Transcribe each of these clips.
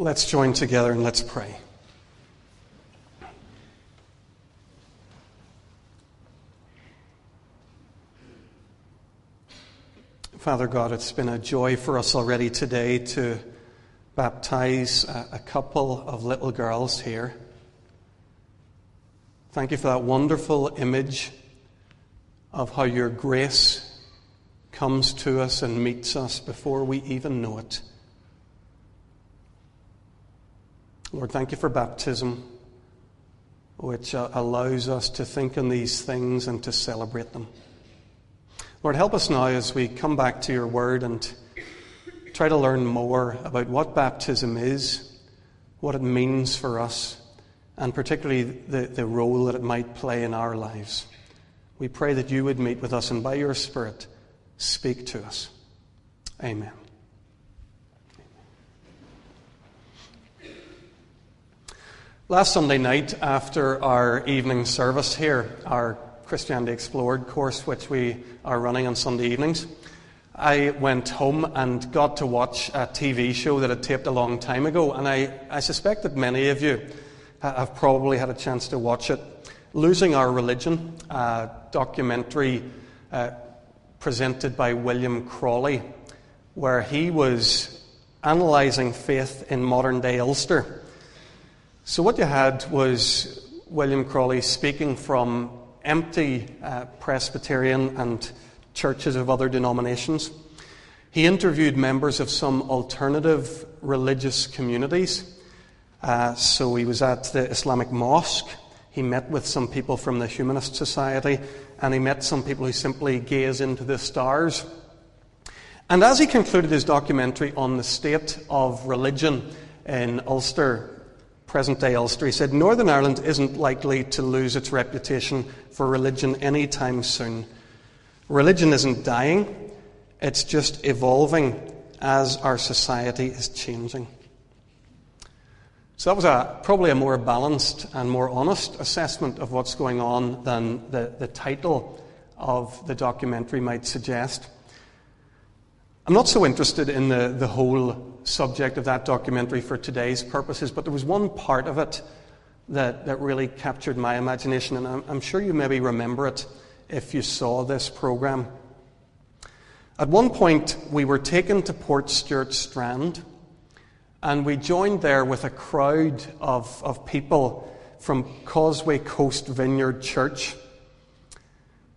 Let's join together and let's pray. Father God, it's been a joy for us already today to baptize a, couple of little girls here. Thank you for that wonderful image of how your grace comes to us and meets us before we even know it. Lord, thank you for baptism, which uh, allows us to think on these things and to celebrate them. Lord, help us now as we come back to your word and try to learn more about what baptism is, what it means for us, and particularly the, the role that it might play in our lives. We pray that you would meet with us and by your Spirit speak to us. Amen. Last Sunday night, after our evening service here, our Christianity Explored course, which we are running on Sunday evenings, I went home and got to watch a TV show that had taped a long time ago, and I, I suspect that many of you have probably had a chance to watch it. Losing Our Religion, a documentary uh, presented by William Crawley, where he was analysing faith in modern day Ulster. So, what you had was William Crawley speaking from empty uh, Presbyterian and churches of other denominations. He interviewed members of some alternative religious communities. Uh, so he was at the Islamic Mosque. He met with some people from the Humanist Society, and he met some people who simply gaze into the stars. And as he concluded his documentary on the state of religion in Ulster, present day Ulster, he said Northern Ireland isn't likely to lose its reputation for religion anytime soon. Religion isn't dying, it's just evolving as our society is changing. So that was a, probably a more balanced and more honest assessment of what's going on than the, the title of the documentary might suggest. I'm not so interested in the, the whole subject of that documentary for today's purposes, but there was one part of it that, that really captured my imagination, and I'm, I'm sure you maybe remember it if you saw this program. At one point, we were taken to Portstewart Strand, and we joined there with a crowd of, of people from Causeway Coast Vineyard Church.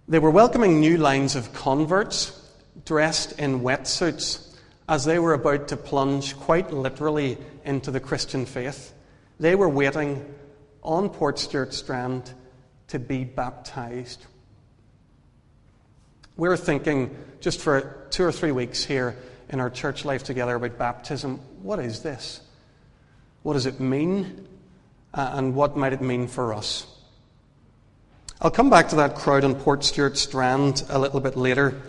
They were welcoming new lines of converts dressed in wetsuits as they were about to plunge quite literally into the Christian faith. They were waiting on Port Portstewart Strand to be baptized. We are thinking just for two or three weeks here in our church life together about baptism. What is this? What does it mean? Uh, and what might it mean for us? I'll come back to that crowd on Port Portstewart Strand a little bit later.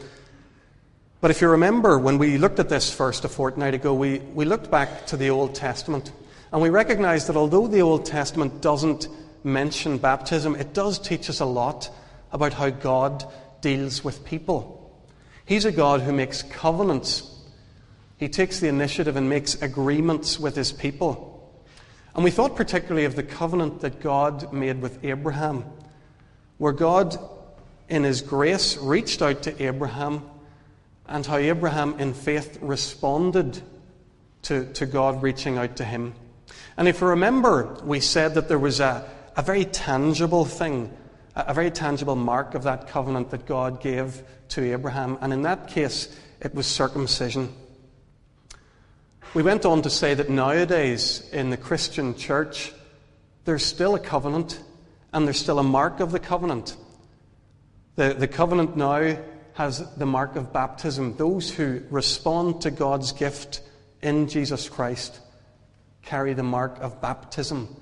But if you remember, when we looked at this first a fortnight ago, we, we looked back to the Old Testament and we recognized that although the Old Testament doesn't mention baptism, it does teach us a lot about how God deals with people. He's a God who makes covenants, He takes the initiative and makes agreements with His people. And we thought particularly of the covenant that God made with Abraham, where God, in His grace, reached out to Abraham and how Abraham, in faith, responded to, to God reaching out to him. And if you remember, we said that there was a, a very tangible thing, a, very tangible mark of that covenant that God gave to Abraham. And in that case, it was circumcision. We went on to say that nowadays in the Christian church, there's still a covenant and there's still a mark of the covenant. The, the covenant now has the mark of baptism. Those who respond to God's gift in Jesus Christ carry the mark of baptism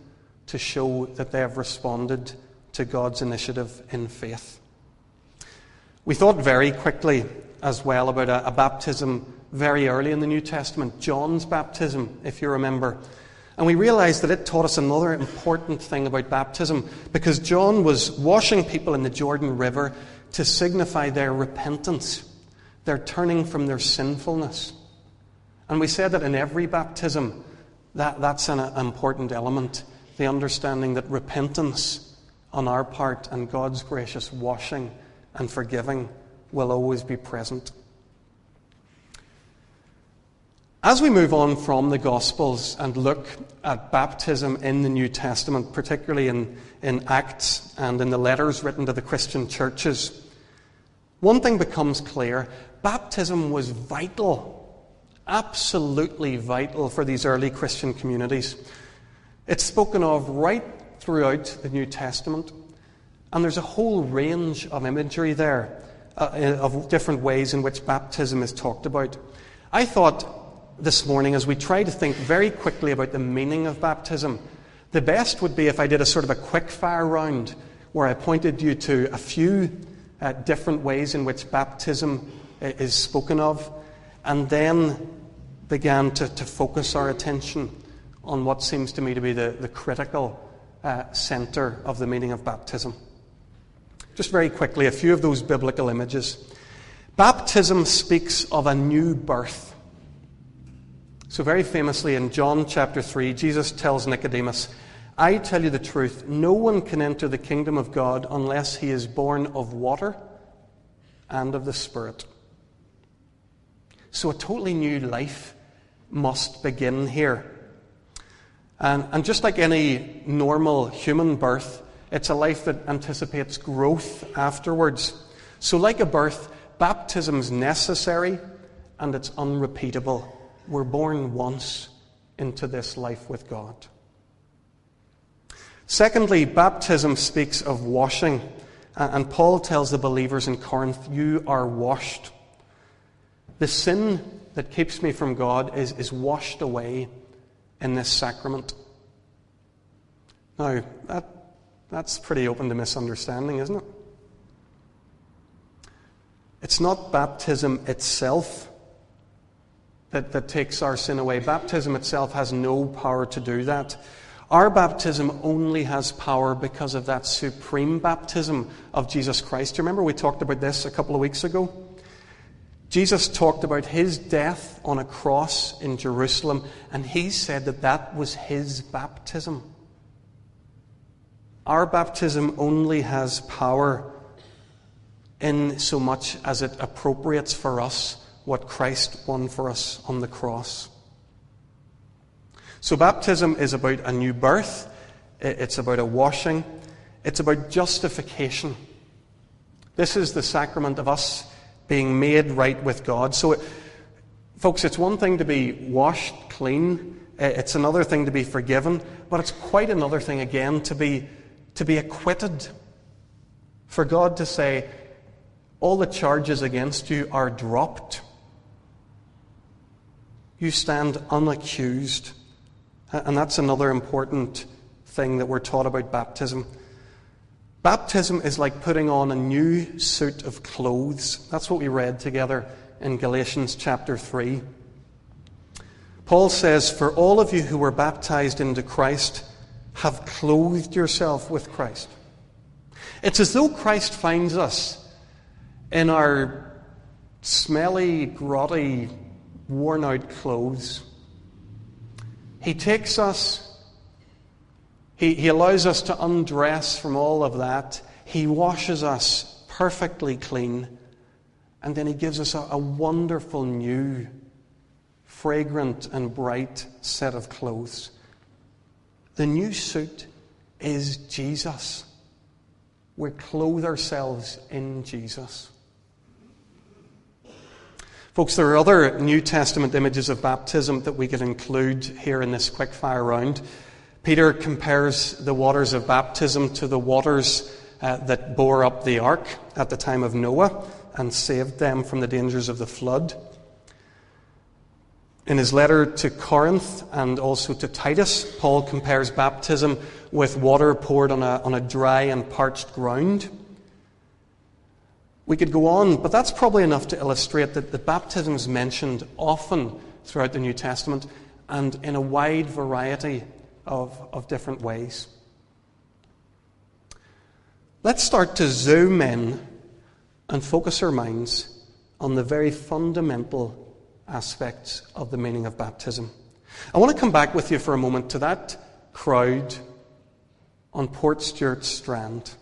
to show that they have responded to God's initiative in faith. We thought very quickly as well about a, a, baptism very early in the New Testament, John's baptism, if you remember. And we realized that it taught us another important thing about baptism because John was washing people in the Jordan River to signify their repentance, their turning from their sinfulness. And we said that in every baptism, that, that's an important element. The understanding that repentance on our part and God's gracious washing and forgiving will always be present. As we move on from the Gospels and look at baptism in the New Testament, particularly in, in Acts and in the letters written to the Christian churches, one thing becomes clear baptism was vital, absolutely vital for these early Christian communities. It's spoken of right throughout the New Testament, and there's a whole range of imagery there uh, of different ways in which baptism is talked about. I thought this morning as we try to think very quickly about the meaning of baptism. The best would be if I did a sort of a quick fire round where I pointed you to a few uh, different ways in which baptism is spoken of, and then began to, to focus our attention on what seems to me to be the, the critical uh, center of the meaning of baptism. Just very quickly, a few of those biblical images. Baptism speaks of a new birth. So, very famously in John chapter 3, Jesus tells Nicodemus, I tell you the truth, no one can enter the kingdom of God unless he is born of water and of the Spirit. So, a totally new life must begin here. And, and just like any normal human birth, it's a life that anticipates growth afterwards. So, like a birth, baptism is necessary and it's unrepeatable. We're born once into this life with God. Secondly, baptism speaks of washing. And Paul tells the believers in Corinth, You are washed. The sin that keeps me from God is, is washed away in this sacrament. Now, that, that's pretty open to misunderstanding, isn't it? It's not baptism itself that, that takes our sin away. Baptism itself has no power to do that. Our baptism only has power because of that supreme baptism of Jesus Christ. Do you remember we talked about this a couple of weeks ago? Jesus talked about his death on a cross in Jerusalem, and he said that that was his baptism. Our baptism only has power in so much as it appropriates for us what Christ won for us on the cross. So, baptism is about a new birth, it's about a washing, it's about justification. This is the sacrament of us being made right with God. So, folks, it's one thing to be washed clean, it's another thing to be forgiven, but it's quite another thing again to be, to be acquitted. For God to say, all the charges against you are dropped. You stand unaccused. And that's another important thing that we're taught about baptism. Baptism is like putting on a new suit of clothes. That's what we read together in Galatians chapter 3. Paul says, For all of you who were baptized into Christ have clothed yourself with Christ. It's as though Christ finds us in our smelly, grotty, worn out clothes. He takes us, he, he allows us to undress from all of that. He washes us perfectly clean. And then he gives us a, a wonderful new, fragrant, and bright set of clothes. The new suit is Jesus. We clothe ourselves in Jesus. Folks, there are other New Testament images of baptism that we could include here in this quick fire round. Peter compares the waters of baptism to the waters uh, that bore up the ark at the time of Noah and saved them from the dangers of the flood. In his letter to Corinth and also to Titus, Paul compares baptism with water poured on a, on a dry and parched ground. We could go on, but that's probably enough to illustrate that the baptism is mentioned often throughout the New Testament and in a wide variety of, of different ways. Let's start to zoom in and focus our minds on the very fundamental aspects of the meaning of baptism. I want to come back with you for a moment to that crowd on Port Portstewart Strand.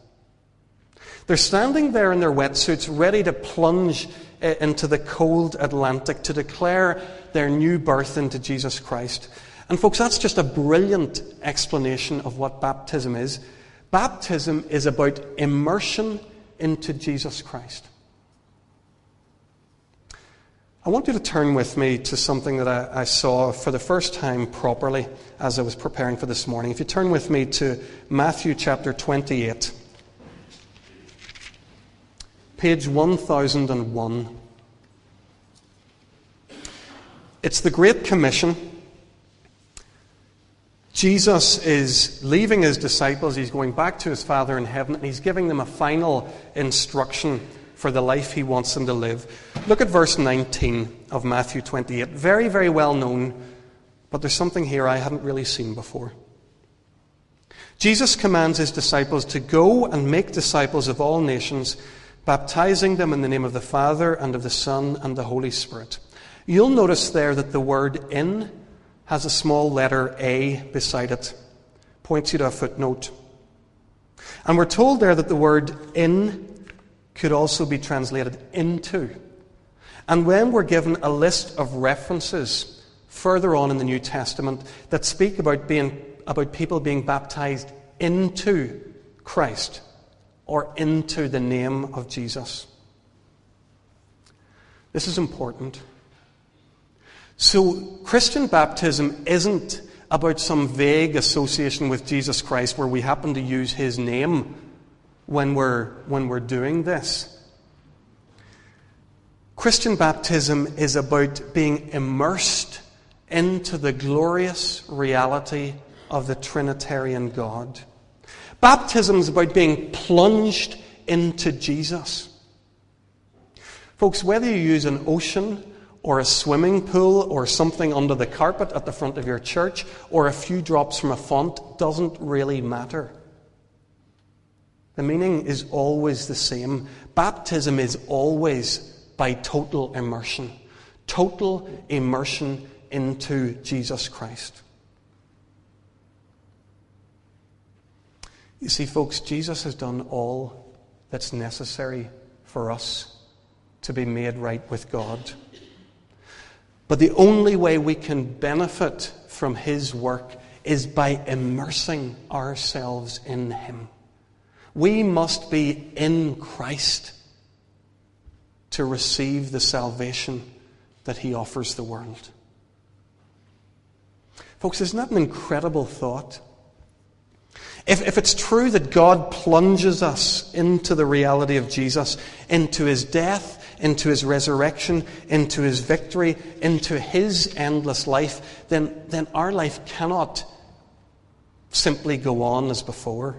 They're standing there in their wetsuits, ready to plunge eh, into the cold Atlantic to declare their new birth into Jesus Christ. And, folks, that's just a brilliant explanation of what baptism is. Baptism is about immersion into Jesus Christ. I want you to turn with me to something that I, I, saw for the first time properly as I was preparing for this morning. If you turn with me to Matthew chapter 28, page 1001. It's the Great Commission. Jesus is leaving his disciples, he's going back to his Father in heaven, and he's giving them a final instruction for the life he wants them to live. Look at verse 19 of Matthew 28. Very, very well known, but there's something here I hadn't really seen before. Jesus commands his disciples to go and make disciples of all nations, baptizing them in the name of the Father and of the Son and the Holy Spirit. You'll notice there that the word in has a small letter A beside it, points you to a footnote. And we're told there that the word in could also be translated into. And when we're given a list of references further on in the New Testament that speak about, being, about people being baptized into Christ or into the name of Jesus. This is important. So, Christian baptism isn't about some vague association with Jesus Christ where we happen to use his name when we're, when we're doing this. Christian baptism is about being immersed into the glorious reality of the Trinitarian God. Baptism is about being plunged into Jesus. Folks, whether you use an ocean or a swimming pool or something under the carpet at the front of your church or a few drops from a font doesn't really matter. The meaning is always the same. Baptism is always by total immersion. Total immersion into Jesus Christ. You see, folks, Jesus has done all that's necessary for us to be made right with God. But the only way we can benefit from His work is by immersing ourselves in Him. We must be in Christ to receive the salvation that He offers the world. Folks, isn't that an incredible thought? If, if it's true that God plunges us into the reality of Jesus, into His death, into His resurrection, into His victory, into His endless life, then, then our life cannot simply go on as before.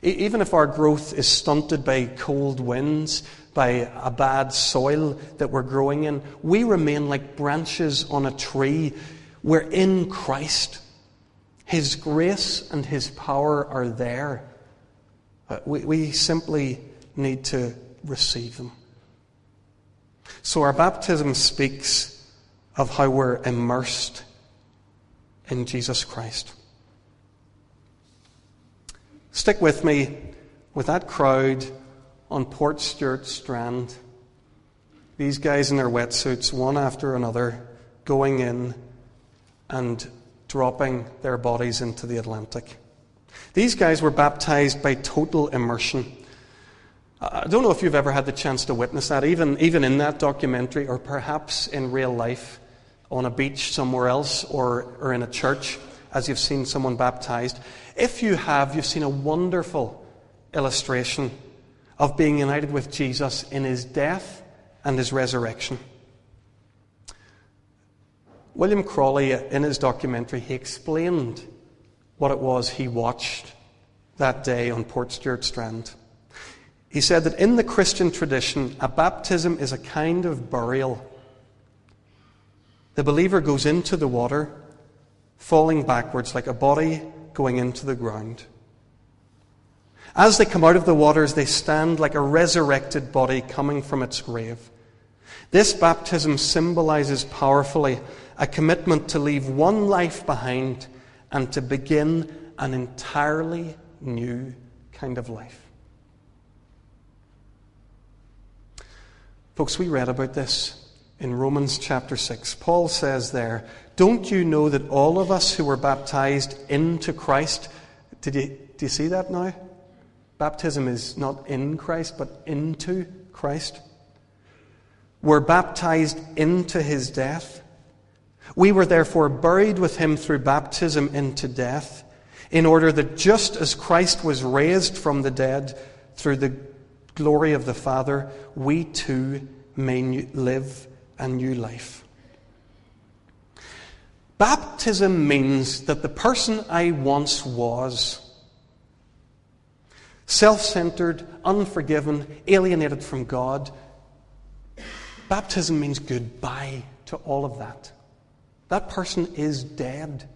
Even if our growth is stunted by cold winds, by a bad soil that we're growing in, we remain like branches on a tree. We're in Christ. His grace and His power are there. We, we simply need to receive them. So our baptism speaks of how we're immersed in Jesus Christ. Stick with me with that crowd on Port Portstewart Strand. These guys in their wetsuits, one after another, going in and dropping their bodies into the Atlantic. These guys were baptized by total immersion. I don't know if you've ever had the chance to witness that, even, even in that documentary, or perhaps in real life on a beach somewhere else or, or in a church as you've seen someone baptized. If you have, you've seen a wonderful illustration of being united with Jesus in his death and his resurrection. William Crawley, in his documentary, he explained what it was he watched that day on Portstewart Strand. He said that in the Christian tradition, a baptism is a kind of burial. The believer goes into the water falling backwards like a body going into the ground. As they come out of the waters, they stand like a resurrected body coming from its grave. This baptism symbolizes powerfully a commitment to leave one life behind and to begin an entirely new kind of life. Folks, we read about this in Romans chapter 6. Paul says there, Don't you know that all of us who were baptized into Christ, did you, do you see that now? Baptism is not in Christ, but into Christ. Were baptized into his death. We were therefore buried with him through baptism into death, in order that just as Christ was raised from the dead through the glory of the Father, we too may live a new life. Baptism means that the person I once was, self centered, unforgiven, alienated from God, baptism means goodbye to all of that. That person is dead.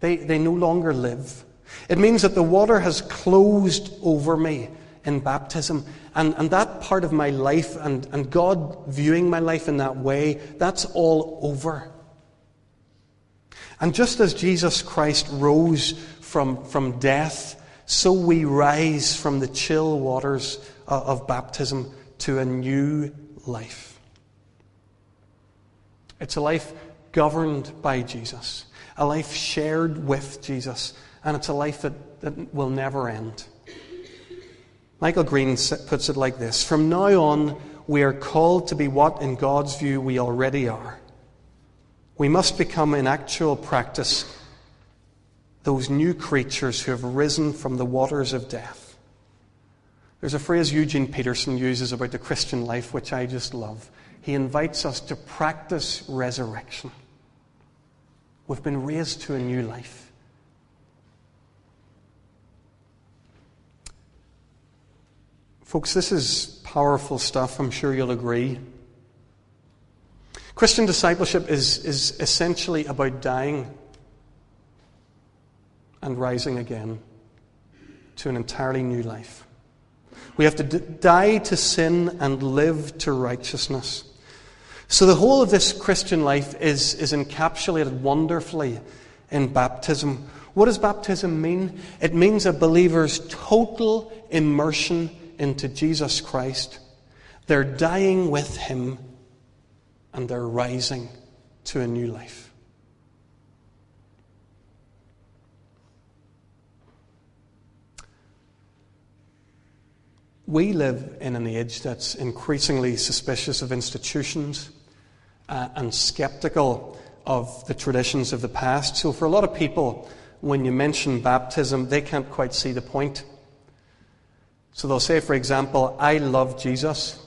They, they no longer live. It means that the water has closed over me in baptism. And, and that part of my life and, and God viewing my life in that way, that's all over. And just as Jesus Christ rose from, from death, so we rise from the chill waters of, of baptism to a new life. It's a life governed by Jesus, a life shared with Jesus, and it's a life that, that will never end. Michael Green puts it like this From now on, we are called to be what, in God's view, we already are. We must become, in actual practice, those new creatures who have risen from the waters of death. There's a phrase Eugene Peterson uses about the Christian life, which I just love. He invites us to practice resurrection. We've been raised to a new life. Folks, this is powerful stuff. I'm sure you'll agree. Christian discipleship is, is essentially about dying and rising again to an entirely new life. We have to d- die to sin and live to righteousness. So the whole of this Christian life is, is encapsulated wonderfully in baptism. What does baptism mean? It means a believer's total immersion into Jesus Christ, they're dying with Him and they're rising to a new life. We live in an age that's increasingly suspicious of institutions uh, and skeptical of the traditions of the past. So, for a lot of people, when you mention baptism, they can't quite see the point. So they'll say, for example, I love Jesus.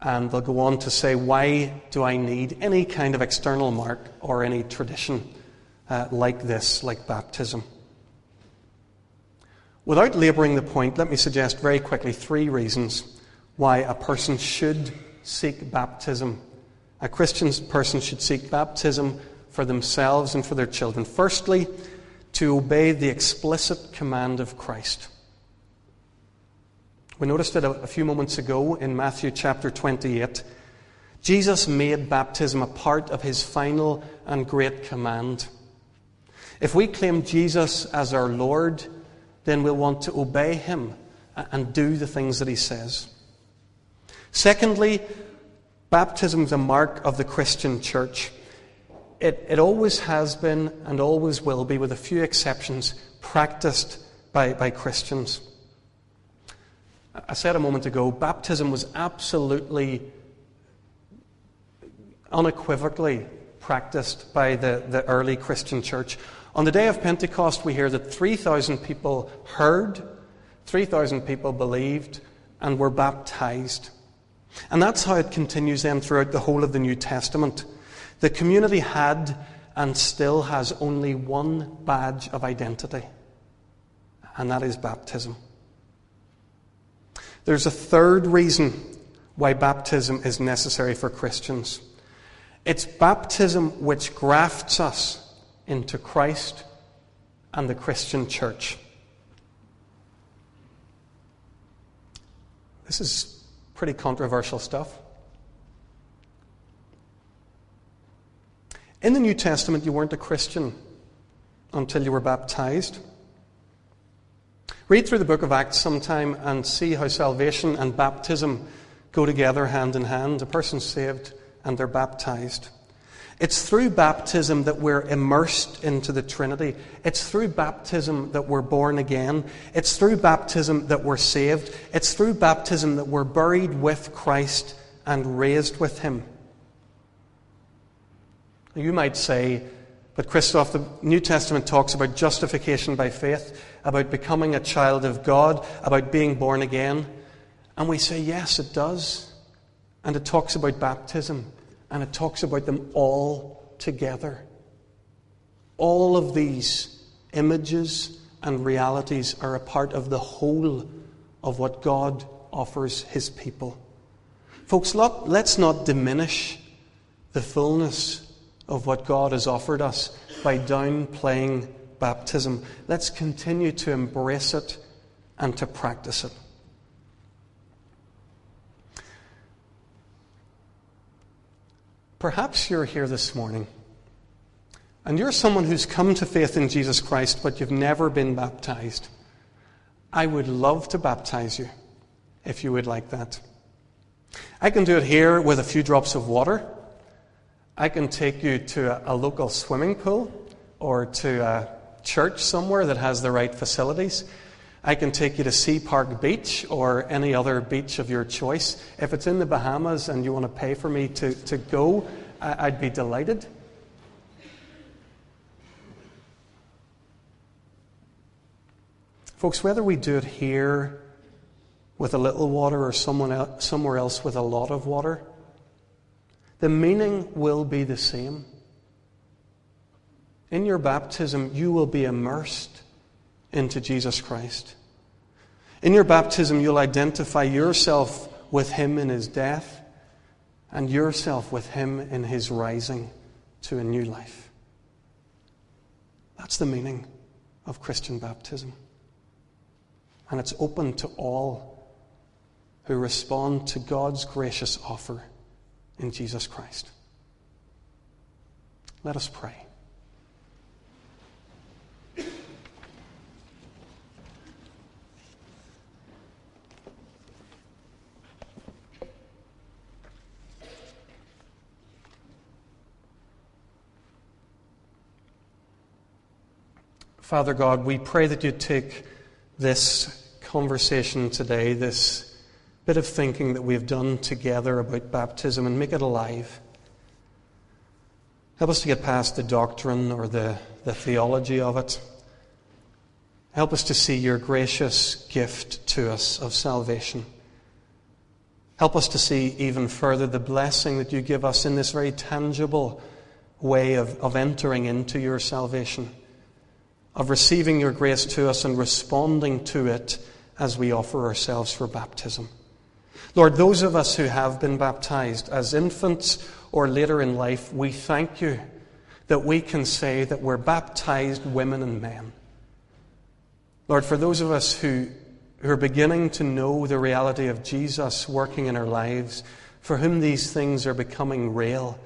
And they'll go on to say, why do I need any kind of external mark or any tradition uh, like this, like baptism? Without labouring the point, let me suggest very quickly three reasons why a person should seek baptism. A Christian person should seek baptism for themselves and for their children. Firstly, to obey the explicit command of Christ. We noticed it a few moments ago in Matthew chapter 28. Jesus made baptism a part of his final and great command. If we claim Jesus as our Lord, then we'll want to obey him and do the things that he says. Secondly, baptism is a mark of the Christian church. It, it always has been and always will be, with a few exceptions, practiced by, by Christians. I said a moment ago, baptism was absolutely, unequivocally practiced by the, the early Christian church. On the day of Pentecost, we hear that 3,000 people heard, 3,000 people believed, and were baptized. And that's how it continues then throughout the whole of the New Testament. The community had and still has only one badge of identity, and that is baptism. There's a third reason why baptism is necessary for Christians. It's baptism which grafts us into Christ and the Christian church. This is Pretty controversial stuff. In the New Testament, you weren't a Christian until you were baptized. Read through the book of Acts sometime and see how salvation and baptism go together hand in hand. A person's saved and they're baptized. It's through baptism that we're immersed into the Trinity. It's through baptism that we're born again. It's through baptism that we're saved. It's through baptism that we're buried with Christ and raised with Him. You might say, but Christoph, the New Testament talks about justification by faith, about becoming a child of God, about being born again. And we say, yes, it does. And it talks about baptism and it talks about them all together. All of these images and realities are a part of the whole of what God offers His people. Folks, let's not diminish the fullness of what God has offered us by downplaying baptism. Let's continue to embrace it and to practice it. Perhaps you're here this morning and you're someone who's come to faith in Jesus Christ, but you've never been baptized. I would love to baptize you if you would like that. I can do it here with a few drops of water. I can take you to a, local swimming pool or to a church somewhere that has the right facilities. I can take you to Sea Park Beach or any other beach of your choice. If it's in the Bahamas and you want to pay for me to, to go, I'd be delighted. Folks, whether we do it here with a little water or someone else, somewhere else with a lot of water, the meaning will be the same. In your baptism, you will be immersed into Jesus Christ. In your baptism, you'll identify yourself with Him in His death and yourself with Him in His rising to a new life. That's the meaning of Christian baptism. And it's open to all who respond to God's gracious offer in Jesus Christ. Let us pray. Father God, we pray that you take this conversation today, this bit of thinking that we've done together about baptism, and make it alive. Help us to get past the doctrine or the, the theology of it. Help us to see your gracious gift to us of salvation. Help us to see even further the blessing that you give us in this very tangible way of, of entering into your salvation of receiving your grace to us and responding to it as we offer ourselves for baptism. Lord, those of us who have been baptized as infants or later in life, we thank you that we can say that we're baptized women and men. Lord, for those of us who, who are beginning to know the reality of Jesus working in our lives, for whom these things are becoming real,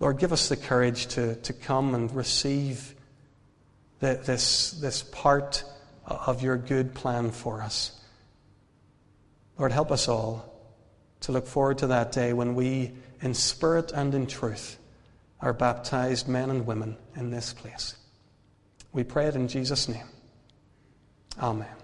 Lord, give us the courage to, to come and receive this, this part of your good plan for us. Lord, help us all to look forward to that day when we, in spirit and in truth, are baptized men and women in this place. We pray it in Jesus' name. Amen.